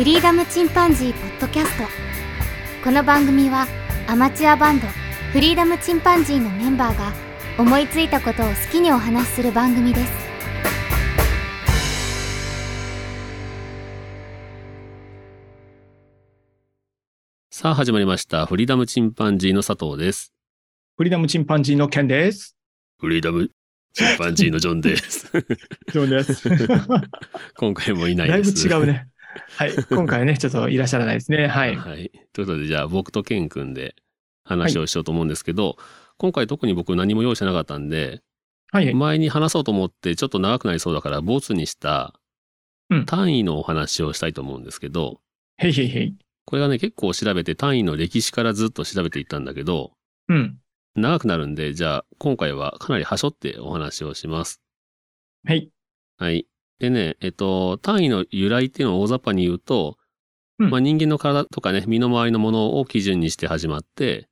フリーダムチンパンジーポッドキャストこの番組はアマチュアバンドフリーダムチンパンジーのメンバーが思いついたことを好きにお話しする番組ですさあ始まりました。フリーダムチンパンジーの佐藤です。フリーダムチンパンジーのケンです。フリーダムチンパンジーのジョンです。ジョンです。今回もいないだいぶです。違うね。はい。今回はね、ちょっといらっしゃらないですね。はい。はい。ということで、じゃあ僕とケン君で話をしようと思うんですけど、今回特に僕何も用意してなかったんで、はい。前に話そうと思ってちょっと長くなりそうだから、ボツにしたうん単位のお話をしたいと思うんですけど、へいへいへい。これがね、結構調べて単位の歴史からずっと調べていったんだけど、うん。長くなるんで、じゃあ今回はかなり端折ってお話をします。はい。はい。でね、えっと、単位の由来っていうのを大雑把に言うと、うんまあ人間の体とかね、身の回りのものを基準にして始まって、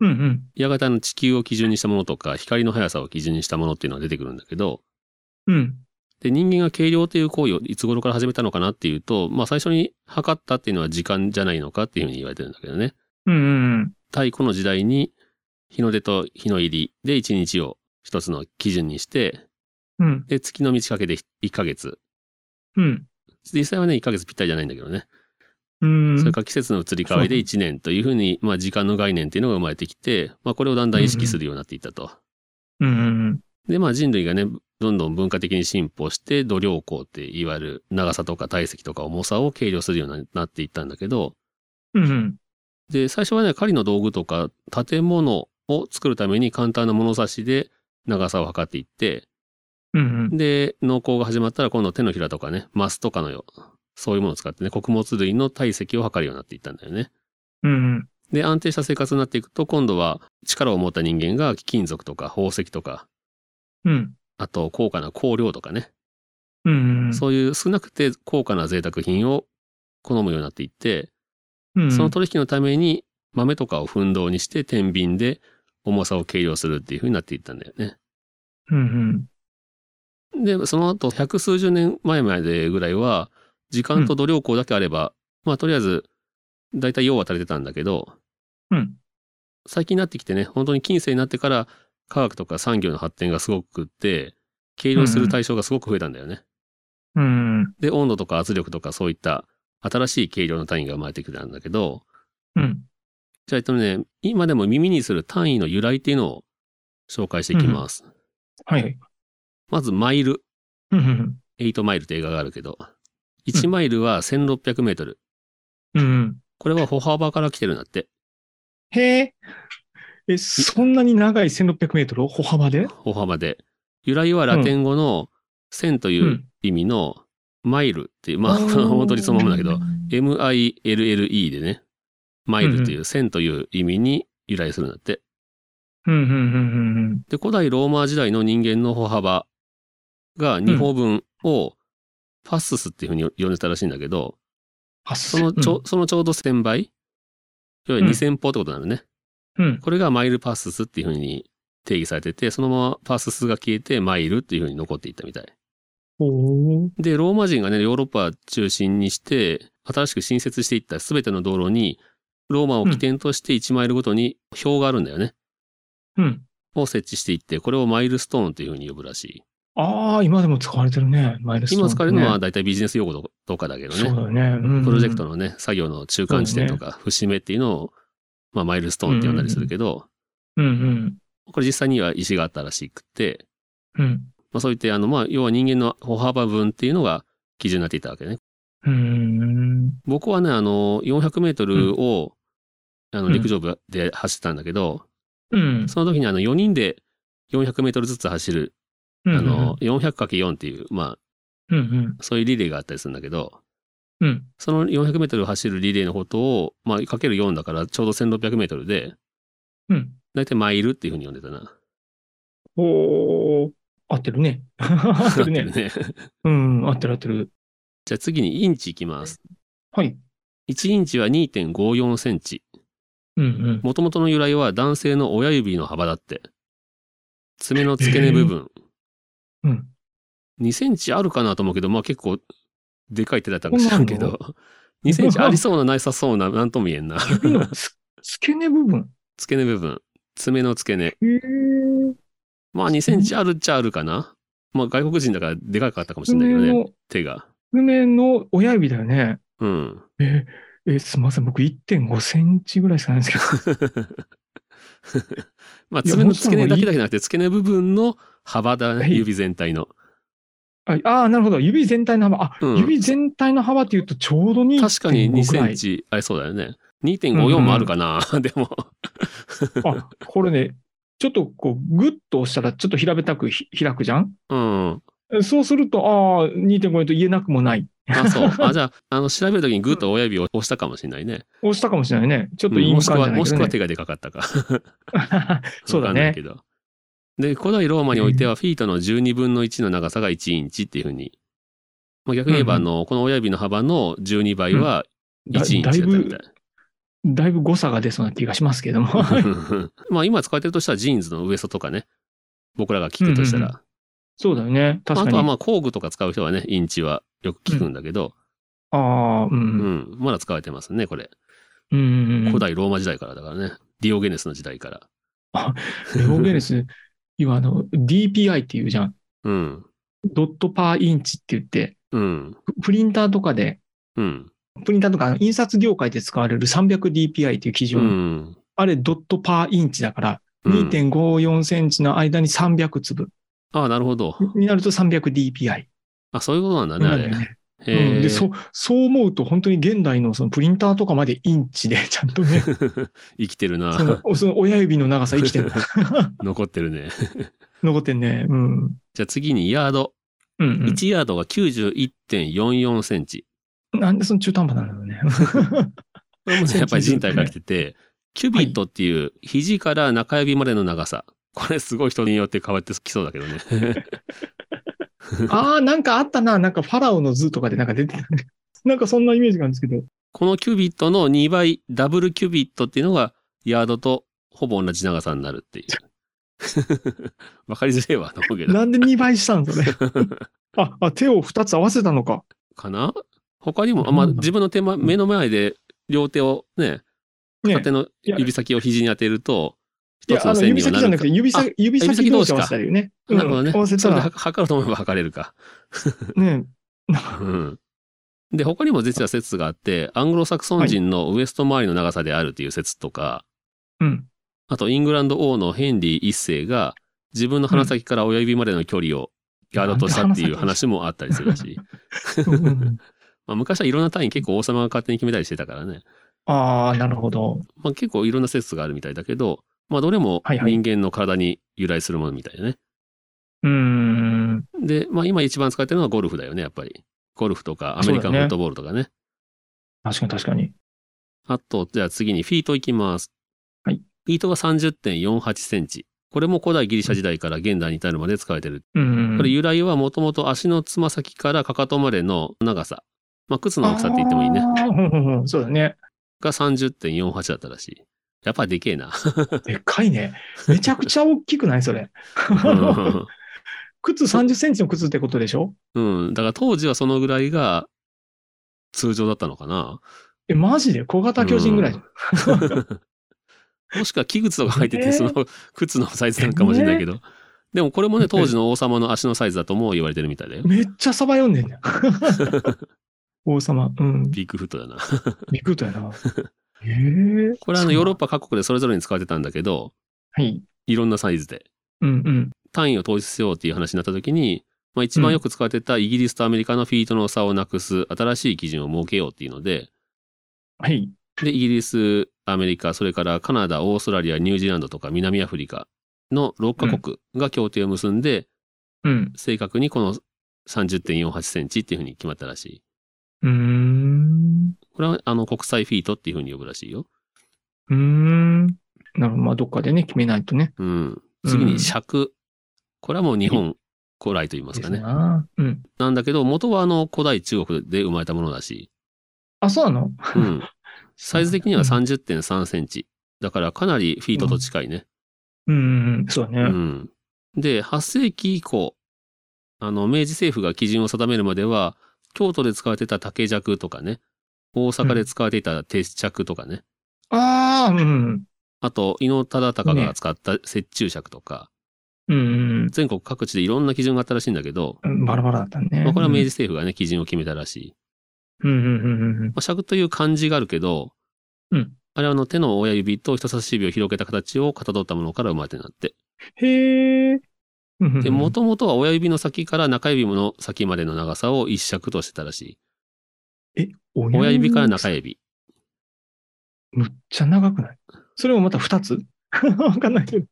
うんうん。やがてあの地球を基準にしたものとか、光の速さを基準にしたものっていうのが出てくるんだけど、うん。で、人間が計量という行為をいつ頃から始めたのかなっていうと、まあ最初に測ったっていうのは時間じゃないのかっていうふうに言われてるんだけどね。うんうん。太古の時代に日の出と日の入りで1日を一つの基準にして、うん。で、月の満ち欠けで1ヶ月。うん。実際はね、1ヶ月ぴったりじゃないんだけどね。うん。それから季節の移り変わりで1年というふうに、まあ時間の概念っていうのが生まれてきて、まあこれをだんだん意識するようになっていったと。うんうん。で、まあ人類がね、どんどん文化的に進歩して、度量衡っていわゆる長さとか体積とか重さを計量するようになっていったんだけど、うんうん。で、最初はね、狩りの道具とか建物を作るために簡単な物差しで長さを測っていって、うんうん。で、農耕が始まったら今度手のひらとかね、マスとかのよ、そういうものを使ってね、穀物類の体積を測るようになっていったんだよね。うんうん。で、安定した生活になっていくと、今度は力を持った人間が金属とか宝石とか、うん。あと高価な香料とかね、うんうん。そういう少なくて高価な贅沢品を好むようになっていって、うん。その取引のために豆とかを奮闘にして天秤で重さを計量するっていう風になっていったんだよね。うんうん。で、その後百数十年前までぐらいは、時間と度量衡だけあれば、まあとりあえず、だいたい用は足りてたんだけど、うん。最近になってきてね、本当に近世になってから科学とか産業の発展がすごくって、計量する対象がすごく増えたんだよね。うん。で、温度とか圧力とかそういった新しい計量の単位が生まれてきたんだけど、うん。じゃあ、えっとね、今でも耳にする単位の由来っていうのを紹介していきます。はいはい。まず、マイル。うんうん。8マイルって映画があるけど、1マイルは1600メートル。うんうん。これは歩幅から来てるんだって。へえ。え、そんなに長い1600メートル？を歩幅で？歩幅で。由来はラテン語の1000といううん意味のマイルっていう、まあ、本当にそのままだけど、MILLE でね、マイルっていう1000という意味に由来するんだって。で、古代ローマ時代の人間の歩幅が2歩分をパススっていうふうに呼んでたらしいんだけど、あ、そのちょ、そのちょうど1000倍？いわゆる2000歩ってことになるね。うん。これがマイルパススっていうふうに定義されてて、そのままパススが消えてマイルっていうふうに残っていったみたい。で、ローマ人がね、ヨーロッパ中心にして、新しく新設していったすべての道路に、ローマを起点として1マイルごとに表があるんだよね。うん。を設置していって、これをマイルストーンというふうに呼ぶらしい。ああ、今でも使われてるね。マイルストーン、今使われるのはね大体ビジネス用語とかだけどね。そうだよね。うんうんプロジェクトのね、作業の中間地点とか節目っていうのを、まあマイルストーンって呼んだりするけど、うんうん。これ実際には石があったらしくって、うん。まあそういって、あの、まあ、要は人間の歩幅分っていうのが基準になっていたわけね。うん。僕はね、あの、400メートルを、あの、うん陸上部で走ってたんだけど、うん。その時にあの、4人で400メートルずつ走る、うんあの、、400×4 っていう、まあ、うんうん。そういうリレーがあったりするんだけど、うん。その400メートル走るリレーのことを、まあ、かける4だからちょうど1600メートルで、うん。だいたいマイルっていうふうに呼んでたな。おー。合ってるね。合ってるね。ね。うん。合ってる合ってる。じゃあ次にインチいきます。はい。1インチは2.54センチ。もともとの由来は男性の親指の幅だって。爪の付け根部分。うん。2センチあるかなと思うけど、まあ結構でかい手だったかもしれんけど、2センチありそうな、なさそうな、なんとも言えんな。指のつ 付け根部分。付け根部分。爪の付け根。へーまあ2センチあるっちゃあるかな。まあ外国人だからでかかったかもしれないけどね、手が。爪の親指だよね。うん。え、え、すみません。僕1.5センチぐらいしかないんですけど。まあ爪の付け根だけもだけじゃなくて、付け根部分の幅だね、はい指全体の。ああー、なるほど。指全体の幅。あ、うん指全体の幅っていうとちょうど2.5確かに2ぐらい。センチ、あれそうだよね。2.54もあるかな、でも。あ、これね、ちょっとこう、グッと押したらちょっと平べったくひ開くじゃん？うん。そうすると、ああ、2.5と言えなくもない。あ、そう。あ、じゃあ、あの、調べるときにグッと親指を押したかもしれないね。押したかもしれないね。ちょっといにくもしくは、かんじゃないけどねもしくは手。がでかかったか。そうだねけ。ど。で、古代ローマにおいては、フィートの12分の1の長さが1インチっていうふうに。まあ、逆に言えば、あうんの、この親指の幅の12倍はだ1インチだったみたい。ぶ、だいぶ誤差が出そうな気がしますけども。まあ、今使われてるとしたらジーンズのウエストとかね。僕らが聞くとしたら。うんうんそうだよね。確かに。あとはまあ工具とか使う人はね、インチはよく聞くんだけど、ああ、う。うんん、まだ使われてますね、これ。うんうんうん。古代ローマ時代からだからね。ディオゲネスの時代から。レオゲネス、今あの、DPI っていうじゃん。うん。ドットパーインチって言って、うん。ププリンターとかで、うん。プリンターとか印刷業界で使われる 300dpi っていう基う準、ん。あれドットパーインチだから、うん2.54センチの間に300粒ああ、なるほど。になると 300dpi。あ、そういうことなんだね、だよね。で、そ、そう思うと本当に現代のそのプリンターとかまでインチで ちゃんとね、生きてるそな。のその親指の長さ生きてる。残ってるね。残ってんね。うん。じゃあ次にヤード。うん、うん。1ヤードが91.44センチ。なんでその中途半端なんだろうね。これもね、やっぱり人体から来てて、キュビットっていう肘から中指までの長さ。これすごい人によって変わってきそうだけどね。ああ、なんかあったな。なんかファラオの図とかでなんか出てたね。なんかそんなイメージがあるんですけど。このキュビットの2倍、ダブルキュビットっていうのが、ヤードとほぼ同じ長さになるっていう。わかりづれえわ、と思うけど。なんで2倍したんそれ？あ、あ、手を2つ合わせたのか。かな？他にも、あまあ、自分の手間、目の前で両手をね、ね片手の指先を肘に当てると、一つの線指にはなるか先じゃなくて、指あ先、指先同士合わせたらいいよね。うんなるほどね。合わせた測ろうと思えば測れるか。ね。うん。で、他にも実は説があって、アングロサクソン人のウエスト周りの長さであるっていう説とか、うん。あとイングランド王のヘンリー一世が自分の鼻先から親指までの距離をヤードとしたっていう話もあったりするし、まあ、昔はいろんな単位結構王様が勝手に決めたりしてたからね、ああ、なるほど。まあ、結構いろんな説があるみたいだけど、まあどれもはいはい人間の体に由来するものみたいだね。うーん。で、まあ今一番使ってるのはゴルフだよね、やっぱり。ゴルフとかアメリカンフットボールとかね。確かに確かに。あと、じゃあ次にフィートいきます。はい。フィートが30.48センチ。これも古代ギリシャ時代から現代に至るまで使われてる。うん。これ由来はもともと足のつま先からかかとまでの長さ。まあ靴の大きさって言ってもいいね。そうだね。が30.48だったらしい。やっぱでけえな。でっかいね。めちゃくちゃ大きくない？それ。靴30センチの靴ってことでしょ？うん。だから当時はそのぐらいが通常だったのかな。え、マジで？小型巨人ぐらいじゃん。もしくは器具とか入ってて、えーその靴のサイズなのかもしれないけど。でもこれもね、当時の王様の足のサイズだとも言われてるみたいだよ。めっちゃサバ読んでんじゃん。王様。うん。ビッグフットだな。ビッグとやな。ええこれはあのヨーロッパ。パ各国でそれぞれに使われてたんだけど、はい。いろんなサイズで。うんうん。単位を統一しようっていう話になった時に、まあ一番よく使われてたイギリスとアメリカのフィートの差をなくす新しい基準を設けようっていうので、はい。で、イギリス、アメリカ、それからカナダ、オーストラリア、ニュージーランドとか南アフリカの6カ国が協定を結んで、うん。正確にこの30.48センチっていうふうに決まったらしい。うーん。これはあの国際フィートっていうふうに呼ぶらしいよ。うーん。なるほど。まあ、どっかでね、決めないとね。うん。次に尺。これはもう日本古来と言いますかね。な。うん。なんだけど、元はあの古代中国で生まれたものだし、あ、そうなの？うん。サイズ的にはうん30.3センチ。だからかなりフィートと近いね。うんうん。そうだうね。ん。で、8世紀以降、あの、明治政府が基準を定めるまでは、京都で使われてた竹尺とかね、大阪で使われていた鉄着とかね。ああ、うん。あと、伊能忠敬が使った折衷尺とか、うん全国各地でいろんな基準があったらしいんだけど、うん。バラバラだったね。まあ、これは明治政府がね、基準を決めたらしい。うんうんうんうんまあ、尺という漢字があるけど、うんあれはあの手の親指と人差し指を広げた形をかたどったものから生まれてなって。へえ。うんで、もともとは親指の先から中指の先までの長さを一尺としてたらしい。え、親指？から中指。むっちゃ長くない？それもまた二つ？わかんないけど。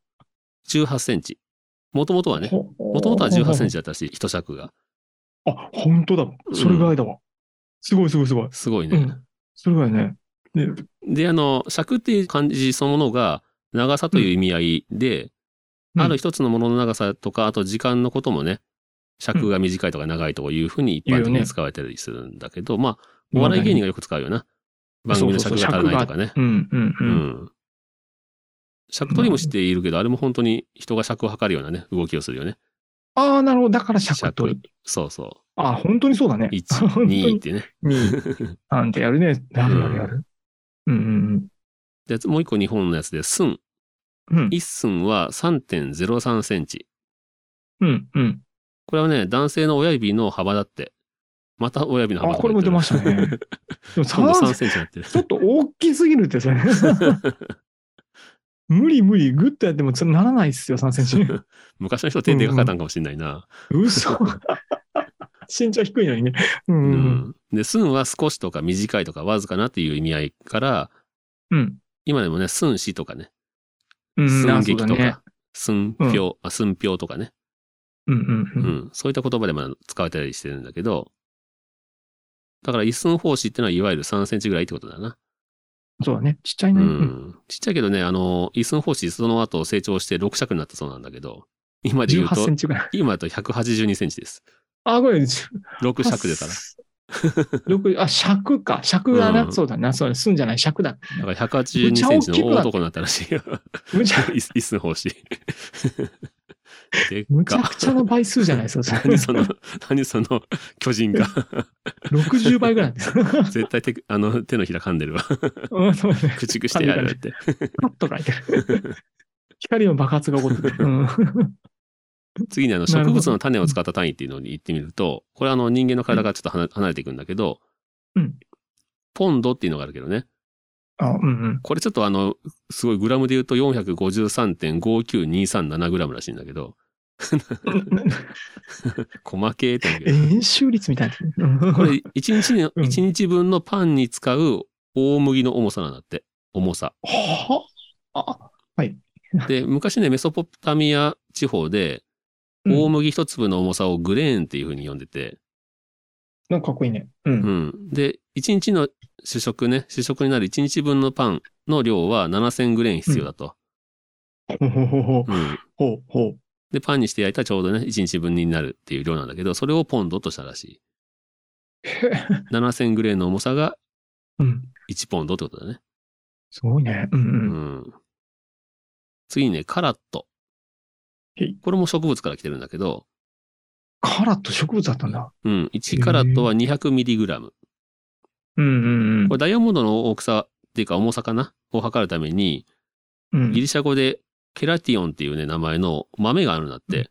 18センチ。もともとはね、ももともとは18センチ。チだったらしい、一尺が。あ、本当だ。それぐらいだわ。すごいすごいすごい。すごいうね。ん。それぐらいね。ねで、あの、尺っていう漢字そのものが長さという意味合いで、ある一つのものの長さとか、あと時間のこともね、尺が短いとか長いとかいうふうに一般的に使われたりするんだけど、まあ、お笑い芸人がよく使うよな。番組の尺が足らないとかね。うんうんううん。ん。尺取りもしているけど、あれも本当に人が尺を測るようなね、動きをするよね。ああ、なるほど。だから尺取り。そうそあ、本当にそうだね。う。1、本当に2ってね。2。なんてやるね。やるやるやる。うんうんで、もう一個日本のやつで、寸。うん。うん一寸は3.03センチ。うんうん。これはね、男性の親指の幅だって。また親指の幅あ、これも出ましたね。でも 今度3 3センチになってる。ちょっと大きすぎるって、それ。無理無理。グッとやってもつならないっすよ、3センチ。昔の人手でかかったんかもしれないな。嘘。身長低いのにね。うんううんん。で、寸は少しとか短いとかわずかなっていう意味合いから、うん。今でもね、寸死とかね、うん。寸劇とか、寸評、あ寸評とかね、うんうんううん。ん、そういった言葉でまだ使われたりしてるんだけど、だから一寸法師ってのはいわゆる3センチぐらいってことだな。そうだね。ちっちゃいうね。うんん。ちっちゃいけどね、あの、一寸法師その後成長して6尺になったそうなんだけど、今で言う18とセン、チぐらい。今だと182センチです。あ、これ、6尺ですから。六あ、尺か。尺がな、うんそうだな。そうだ、すんじゃない。尺だ。だから182センチの大男になったらしいよ。むちゃ、一一寸法師。でっむちゃか。くちゃな倍数じゃない？ですか。何その、何その巨人が。60倍ぐらいです。絶対手、あの、手のひら噛んでるわ。うんそうね。駆逐してやるって。パッと書いてる。光の爆発が起こってる。うん次にあの植物の種を使った単位っていうのに言ってみると、これあの人間の体がちょっと離離れていくんだけど、うんポンドっていうのがあるけどね。あ、うんうん。これちょっとあの、すごいグラムで言うと453.59237グラムらしいんだけど、細けーってけど。円周率みたいな。これ1日に、うん一日分のパンに使う大麦の重さなんだって。重さ。はあ、で、昔ね、メソポタミア地方で、うん大麦一粒の重さをグレーンっていう風に呼んでて、なんかかっこいいね。う。うんん。で、1日の主食ね、主食になる1日分のパンの量は7000グレーン必要だと。ほうほうほうほう。うん。ほうほう。で、パンにして焼いたらちょうどね、1日分になるっていう量なんだけど、それをポンドとしたらしい。へえ7000グレーンの重さがうん。1ポンドってことだね。すごいね。うんううん。ん。次にね、カラット。これも植物から来てるんだけど、カラット植物だったんだ。うん。1カラットは200ミリグラム。うんうんこれダイヤモンドの大きさっていうか重さかな？を測るために、うん。ギリシャ語でケラティオンっていうね、名前の豆があるんだって。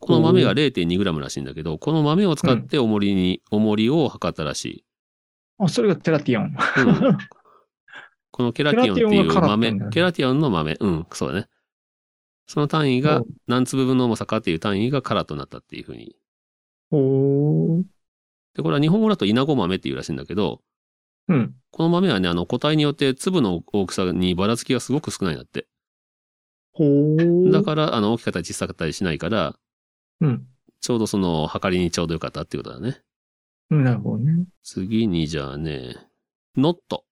この豆が 0.2g らしいんだけど、この豆を使って重りに、重りを測ったらしい。あ、それがケラティオン。うんこのケラティオンっていう豆ケラティオンの豆、うん、そうだね。その単位がうん何粒分の重さかっていう単位がカラットになったっていうふうに。おー。で、これは日本語だと稲子豆っていうらしいんだけど、うん。この豆はね、あの個体によって粒の大きさにばらつきがすごく少ないんだって。ほー。だから、あの、大きかったり小さかったりしないから、うん。ちょうどその、測りにちょうどよかったっていうことだね。うんなるほどね。次に、じゃあね、ノット。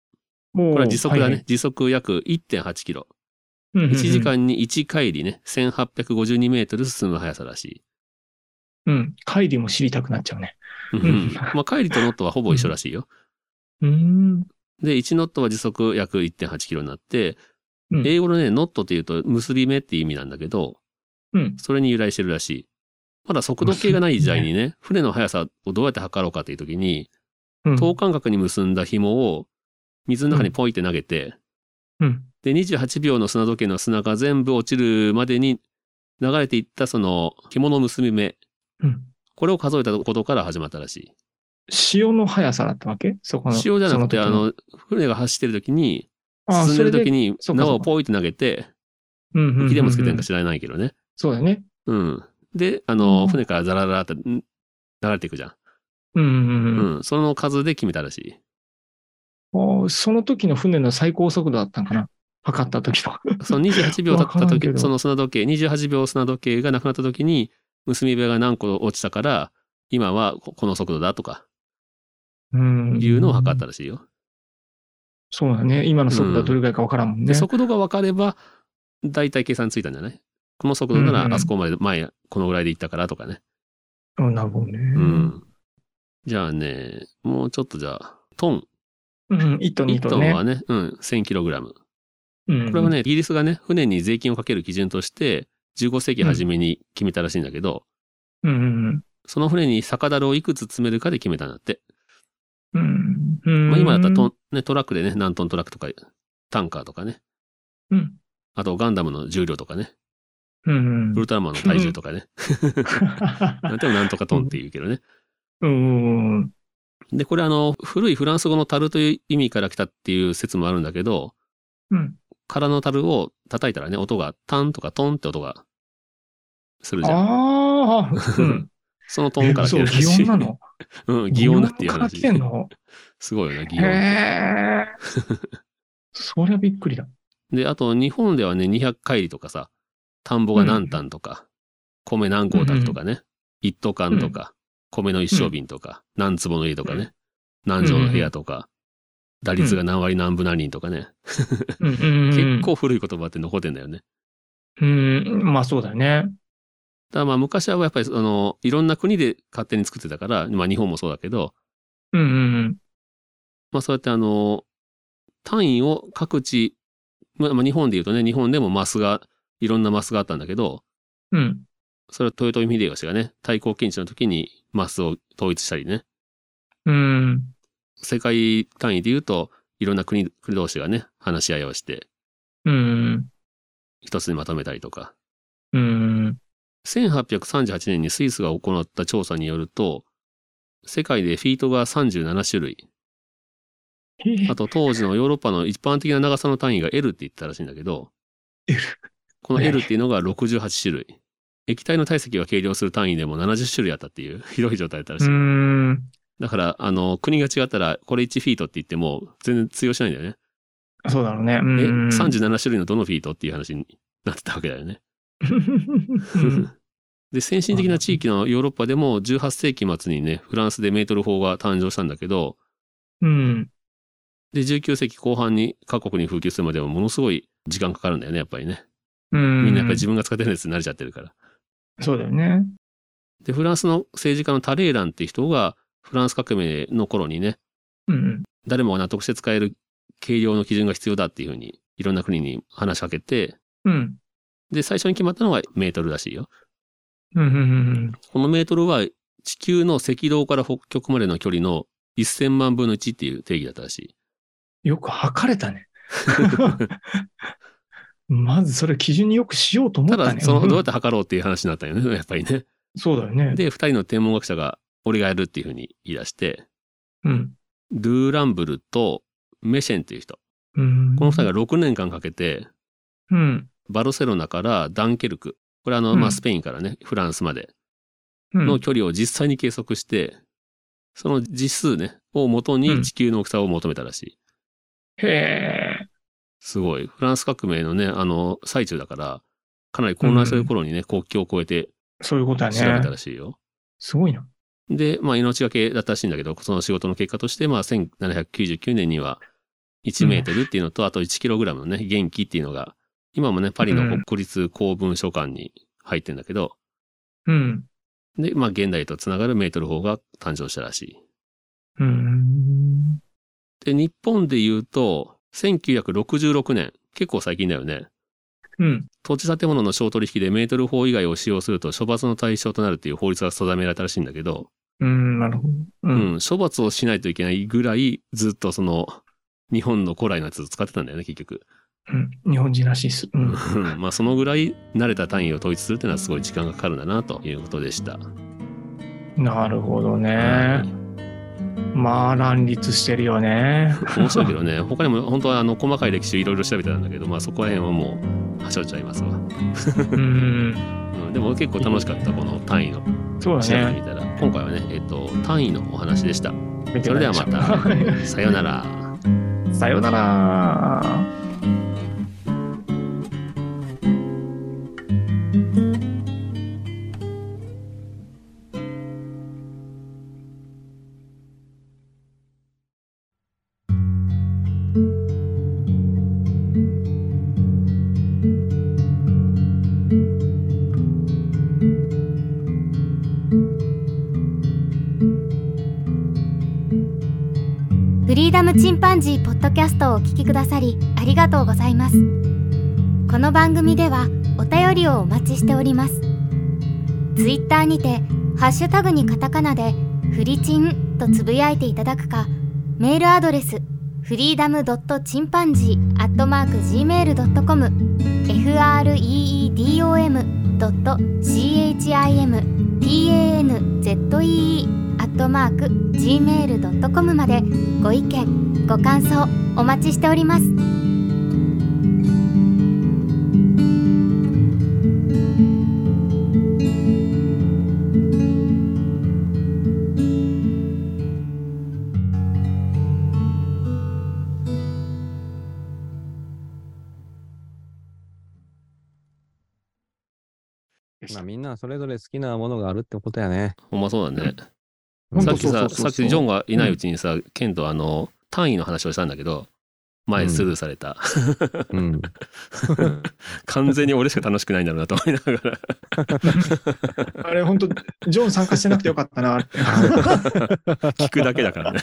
ここれは時速だね。。時速約1.8キロ。1 1時。間に1回りね、1852メートル進む速さらしい。うん。帰りも知りたくなっちゃうね。うんうんまあ、帰りとノットはほぼ一緒らしいよ。うん。で、1ノットは時速約1.8キロになって、うん英語のね、ノットっていうと結び目っていう意味なんだけど、うん。それに由来してるらしい。まだ速度計がない時代にね、船の速さをどうやって測ろうかっていう時に、うん。等間隔に結んだ紐を水の中にポイって投げて、うん。で、28秒の砂時計の砂が全部落ちるまでに流れていったその紐の結び目、うん。これを数えたことから始まったらしい。潮の速さだったわけ？そこの。潮じゃなくて、あの、船が走ってる時に、あ進んでる時に縄をポイって投げて、浮きでもつけてるか知らないけどね。そうだよね。うん。で、あの、うん船からザラザラってん流れていくじゃん。うんうんうんうん。その数で決めたらしい。その時の船の最高速度だったんかな？測った時の。その28秒経った時、その砂時計、28秒砂時計がなくなった時に、結び目が何個落ちたから、今はここの速度だとかうん。いうのを測ったらしいよ。そうだね。今の速度はどれぐらいかわからんもんね。で、速度が分かれば、大体計算ついたんじゃない？この速度なうんうんらあそこまで前、このぐらいで行ったからとかね。うんなるほどね。うん。じゃあね、もうちょっとじゃあ、トン。うん。1トン2 1トンね。トンはね、うん、1000kg。うんこれはね、イギリスがね、船に税金をかける基準として、15世紀初めに決めたらしいんだけど、うんうんその船に酒樽をいくつ積めるかで決めたんだって。うん。うん。まあ今だったらトン、ね、トラックでね、何トントラックとか、タンカーとかね。うん。あとガンダムの重量とかね。うんウルトラマンの体重とかね。でもなんとかトンって言うけどね。うん。で、これあの、古いフランス語の樽という意味から来たっていう説もあるんだけど、うん。空の樽を叩いたらね、音がタンとかトンって音がするじゃん。ああ、うん。そのトンから来てそう、擬るらしい。音なの？うん、擬音だっていう話来。てんの？すごいよね、擬へ音。え。そりゃびっくりだ。で、あと日本ではね、200海里とかさ、田んぼが何単とか、米何合炊くとかね、一斗缶とか、米の一升瓶とか、何坪の家とかね、何畳の部屋とか、打率が何割何分何厘とかね、うんうんうん結。構古い言葉って残ってんだよね。うん、まあそうだよね。ただまあ昔はやっぱりあの、いろんな国で勝手に作ってたから、まあ日本もそうだけど、うんうんまあそうやってあの、単位を各地、まあまあ日本で言うとね、日本でもマスが、いろんなマスがあったんだけど、うん。うん。それは豊臣秀吉がね、対抗検地の時にマスを統一したりね、うん。世界単位で言うと、いろんな国国同士がね、話し合いをして、うん。一つにまとめたりとか。うん。1838年にスイスが行った調査によると、世界でフィートが37種類。あと当時のヨーロッパの一般的な長さの単位が L って言ってたらしいんだけど、L この L っていうのが68種類。液体の体積が計量する単位でも70種類あったっていう ひどい状態だったらしい。うん。だから、あの、国が違ったら、これ1フィートって言っても全然通用しないんだよね。そうだろうね。うえ、ん。37種類のどのフィートっていう話になってたわけだよね。う んで、先進的な地域のヨーロッパでも18世紀末にね、フランスでメートル法が誕生したんだけど、うん。で、19世紀後半に各国に普及するまではものすごい時間かかるんだよね、やっぱりね。うん。みんなやっぱり自分が使ってるやつに慣れちゃってるから。そうだよね。で、フランスの政治家のタレーランっていう人が、フランス革命の頃にね、うん。誰もが納得して使える計量の基準が必要だっていうふうに、いろんな国に話しかけて、うん。で、最初に決まったのがメートルらしいよ。うん。うん。このメートルは地球の赤道から北極までの距離の1000万分の1っていう定義だったらしい。よく測れたね。まずそれ基準によくしようと思ったたね。だ、その、どうやっんて測ろうっていう話になったよね、やっぱりね。そうだよね。で、二人の天文学者が、俺がやるっていうふうに言い出して、うん。ドゥーランブルとメシェンっていう人。うん。この二人が6年間かけて、うん。バルセロナからダンケルク。これあの、うんまあ、スペインからね、フランスまでうん。の距離を実際に計測して、その実数ね、を元に地球の大きさを求めたらしい。へえ。すごい。フランス革命のね、あの、最中だから、かなり混乱してる頃にね、国境を越えてそういうことだ調べたね。らしいよ。すごいな。で、まあ、命がけだったらしいんだけど、その仕事の結果として、まあ、1799年には1メートルっていうのと、あと1キログラムのね、元気っていうのが、今もね、パリの国立公文書館に入ってんだけど、うん。で、まあ、現代とつながるメートル法が誕生したらしい。うん。で、日本で言うと、1966年、結構最近だよね。うん。土地建物の商取引でメートル法以外を使用すると処罰の対象となるっていう法律が定められたらしいんだけど、うん、なるほど。う。うんん、処罰をしないといけないぐらい、ずっとその、日本の古来のやつを使ってたんだよね、結局。うん日本人らしいっす。うん。うんまあ、そのぐらい慣れた単位を統一するっていうのはすごい時間がかかるんだな、ということでした。なるほどはねい。まあ、乱立してるよね。面白いけどね、他にも本当はあの細かい歴史をいろいろ調べてたんだけど、まあそこら辺はもう、はしょっちゃいますわ。うん。うん、でも結構楽しかった、この単位のそう調べてみだね。たら、今回はね、えっと、単位のお話でした。それではまたた。さようなら。さようなら。フリーダムチンパンジーポッドキャストをお聞きくださりありがとうございます。この番組ではお便りをお待ちしております。ツイッターにてハッシュタグにカタカナでフリチンとつぶやいていただくかメールアドレスフリーダムドットチンパンジーアットマーク Gmail.com freedom.chim.tanzee.gmail.com までご意見ご感想お待ちしております。みんなそれぞれ好きなものがあるってことやね。ほんまそうだね。さっきさ、さっきジョンがいないうちにさ、ケンとあの、単位の話をしたんだけど、前スルーされた。うん。完全に俺しか楽しくないんだろうなと思いながら。あれ、本当ジョン参加してなくてよかったなって。聞くだけだからね。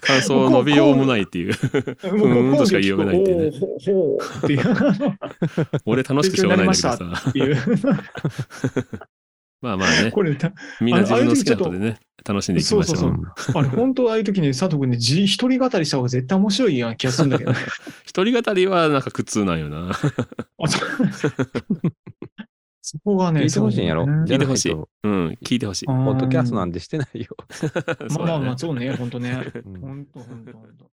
感想伸びようもないっていう。もうーんとしか言いようがないっていう。俺楽しくしょうがないんだけどさ。まあまあね。これ、たみんな自分の好きなことでね、楽しんでいきましょう。そうそうあれ、本当ああいう時に佐藤君ね、じ一人語りした方が絶対面白いような気がするんだけどね。一人語りはなんか苦痛なんよな。あそうそこがね、聞いてほしいんやろ聞いてほしいと。うん、聞いてほしい。ポポッドキャストなんてしてないよ。まあまあまあ、そそうね、本当ね。うん本当本当本当。「